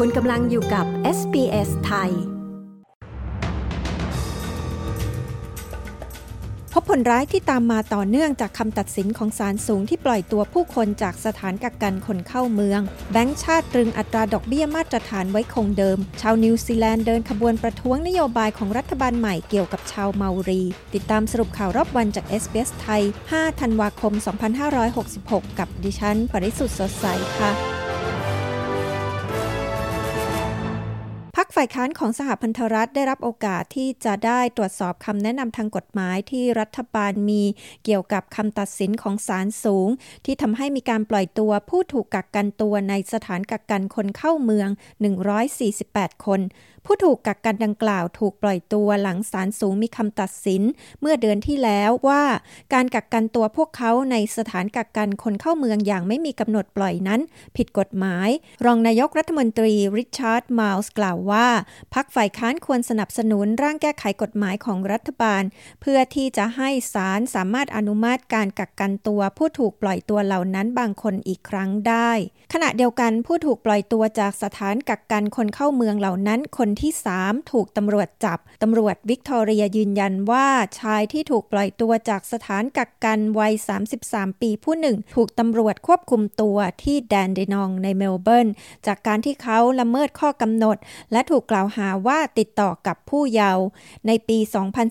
คุณกำลังอยู่กับ SBS ไทย พบผลร้ายที่ตามมาต่อเนื่องจากคำตัดสินของศาลสูงที่ปล่อยตัวผู้คนจากสถานกักกันคนเข้าเมือง แบงก์ชาติตรึงอัตราดอกเบี้ยมาตรฐานไว้คงเดิม ชาวนิวซีแลนด์เดินขบวนประท้วงนโยบายของรัฐบาลใหม่เกี่ยวกับชาวเมารี ติดตามสรุปข่าวรอบวันจาก SBS ไทย 5 ธันวาคม 2566 กับดิฉัน ปริสุทธ์สดใสค่ะ ฝ่ายค้านของสหพันธรัฐได้รับโอกาสที่จะได้ตรวจสอบคำแนะนำทางกฎหมายที่รัฐบาลมีเกี่ยวกับคำตัดสินของศาลสูง ที่ทำให้มีการปล่อยตัวผู้ถูกกักกันตัวในสถานกักกันคนเข้าเมือง 148 คน ผู้ถูกกักกันดังกล่าวถูกปล่อยตัวหลังศาลสูงมีคำตัดสิน เมื่อเดือนที่แล้วว่าการกักกันตัวพวกเขาในสถานกักกันคนเข้าเมืองอย่างไม่มีกำหนดปล่อยนั้น ผิดกฎหมาย รองนายกรัฐมนตรีริชาร์ดมาลส์กล่าวว่าพรรคฝ่ายค้านควรสนับสนุนร่างแก้ไขกฎหมายของรัฐบาล เพื่อที่จะให้ศาลสามารถอนุมัติการกักกันตัวผู้ถูกปล่อยตัวเหล่านั้นบางคนอีกครั้งได้ ขณะเดียวกันผู้ถูกปล่อยตัวจากสถานกักกันคนเข้าเมืองเหล่านั้นคนที่ 3 ถูกตำรวจจับ ตำรวจวิกตอเรียยืนยันว่าชายที่ถูกปล่อยตัวจากสถานกักกันวัย 33 ปีผู้หนึ่ง ถูกตำรวจควบคุมตัวที่แดนเดนองในเมลเบิร์น จากการที่เขาละเมิดข้อกำหนด และถูกกล่าวหาว่าติดต่อกับผู้เยาว์ในปี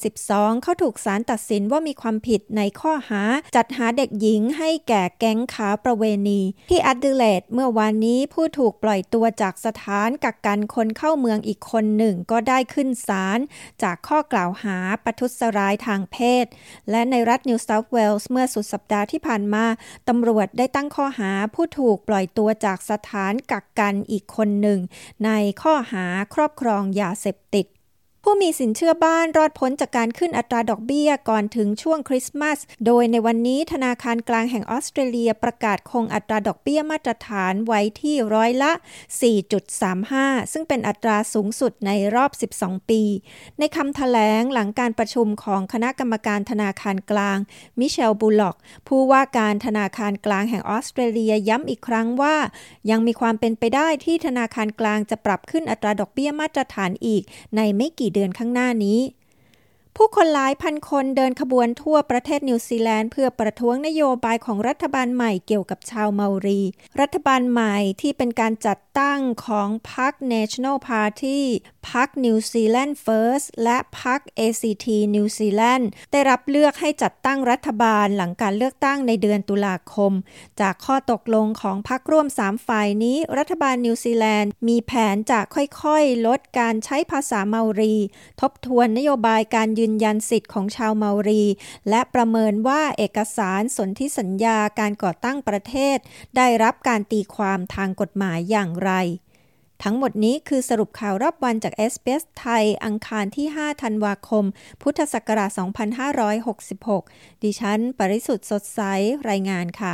2012 เขาถูกศาลตัดสินว่ามีความผิดในข้อหาจัดหาเด็กหญิงให้แก่แก๊งค้าประเวณี ที่อัดเดเลดเมื่อวานนี้ผู้ถูกปล่อยตัวจากสถานกักกันคนเข้าเมืองอีกคคนหนึ่งก็ได้ขึ้นศาลจากข้อกล่าวหาประทุษร้ายทางเพศ และในรัฐนิวเซาท์เวลส์เมื่อสุดสัปดาห์ที่ผ่านมาตำรวจได้ตั้งข้อหาผู้ถูกปล่อยตัวจากสถานกักกันอีกคนหนึ่ง ในข้อหาครอบครองยาเสพติด ผู้มีสินเชื่อบ้านรอดพ้นจากการขึ้นอัตราดอกเบี้ยก่อนถึงช่วงคริสต์มาส โดยในวันนี้ธนาคารกลางแห่งออสเตรเลียประกาศคงอัตราดอกเบี้ยมาตรฐานไว้ที่ร้อยละ 4.35 ซึ่งเป็นอัตราสูงสุดในรอบ 12 ปี ในคำถแถลงหลังการประชุมของคณะกรรมการธนาคารกลาง มิเชลบูล็อก ผู้ว่าการธนาคารกลางแห่งออสเตรเลียย้ำอีกครั้งว่า ยังมีความเป็นไปได้ที่ธนาคารกลางจะปรับขึ้นอัตราดอกเบี้ยมาตรฐานอีกในไม่กี่เดือนข้างหน้านี้ ผู้คนหลายพันคนเดินขบวนทั่วประเทศนิวซีแลนด์เพื่อประท้วงนโยบายของรัฐบาลใหม่เกี่ยวกับชาวเมารี รัฐบาลใหม่ที่เป็นการจัดตั้งของพรรค National Party พรรค New Zealand First และพรรค ACT New Zealand ได้รับเลือกให้จัดตั้งรัฐบาลหลังการเลือกตั้งในเดือนตุลาคม จากข้อตกลงของพรรคร่วม 3 ฝ่ายนี้ รัฐบาลนิวซีแลนด์มีแผนจะค่อยๆ ลดการใช้ภาษาเมารี ทบทวนนโยบายการยืืนยันสิทธิ์ของชาวเมารี และประเมินว่าเอกสารสนธิสัญญาการก่อตั้งประเทศ ได้รับการตีความทางกฎหมายอย่างไร ทั้งหมดนี้คือสรุปข่าวรอบวันจากเอสเปสไทย อังคารที่ 5 ธันวาคม พุทธศักราช 2566 ดิฉัน ปริสุทธ์สดใส รายงานค่ะ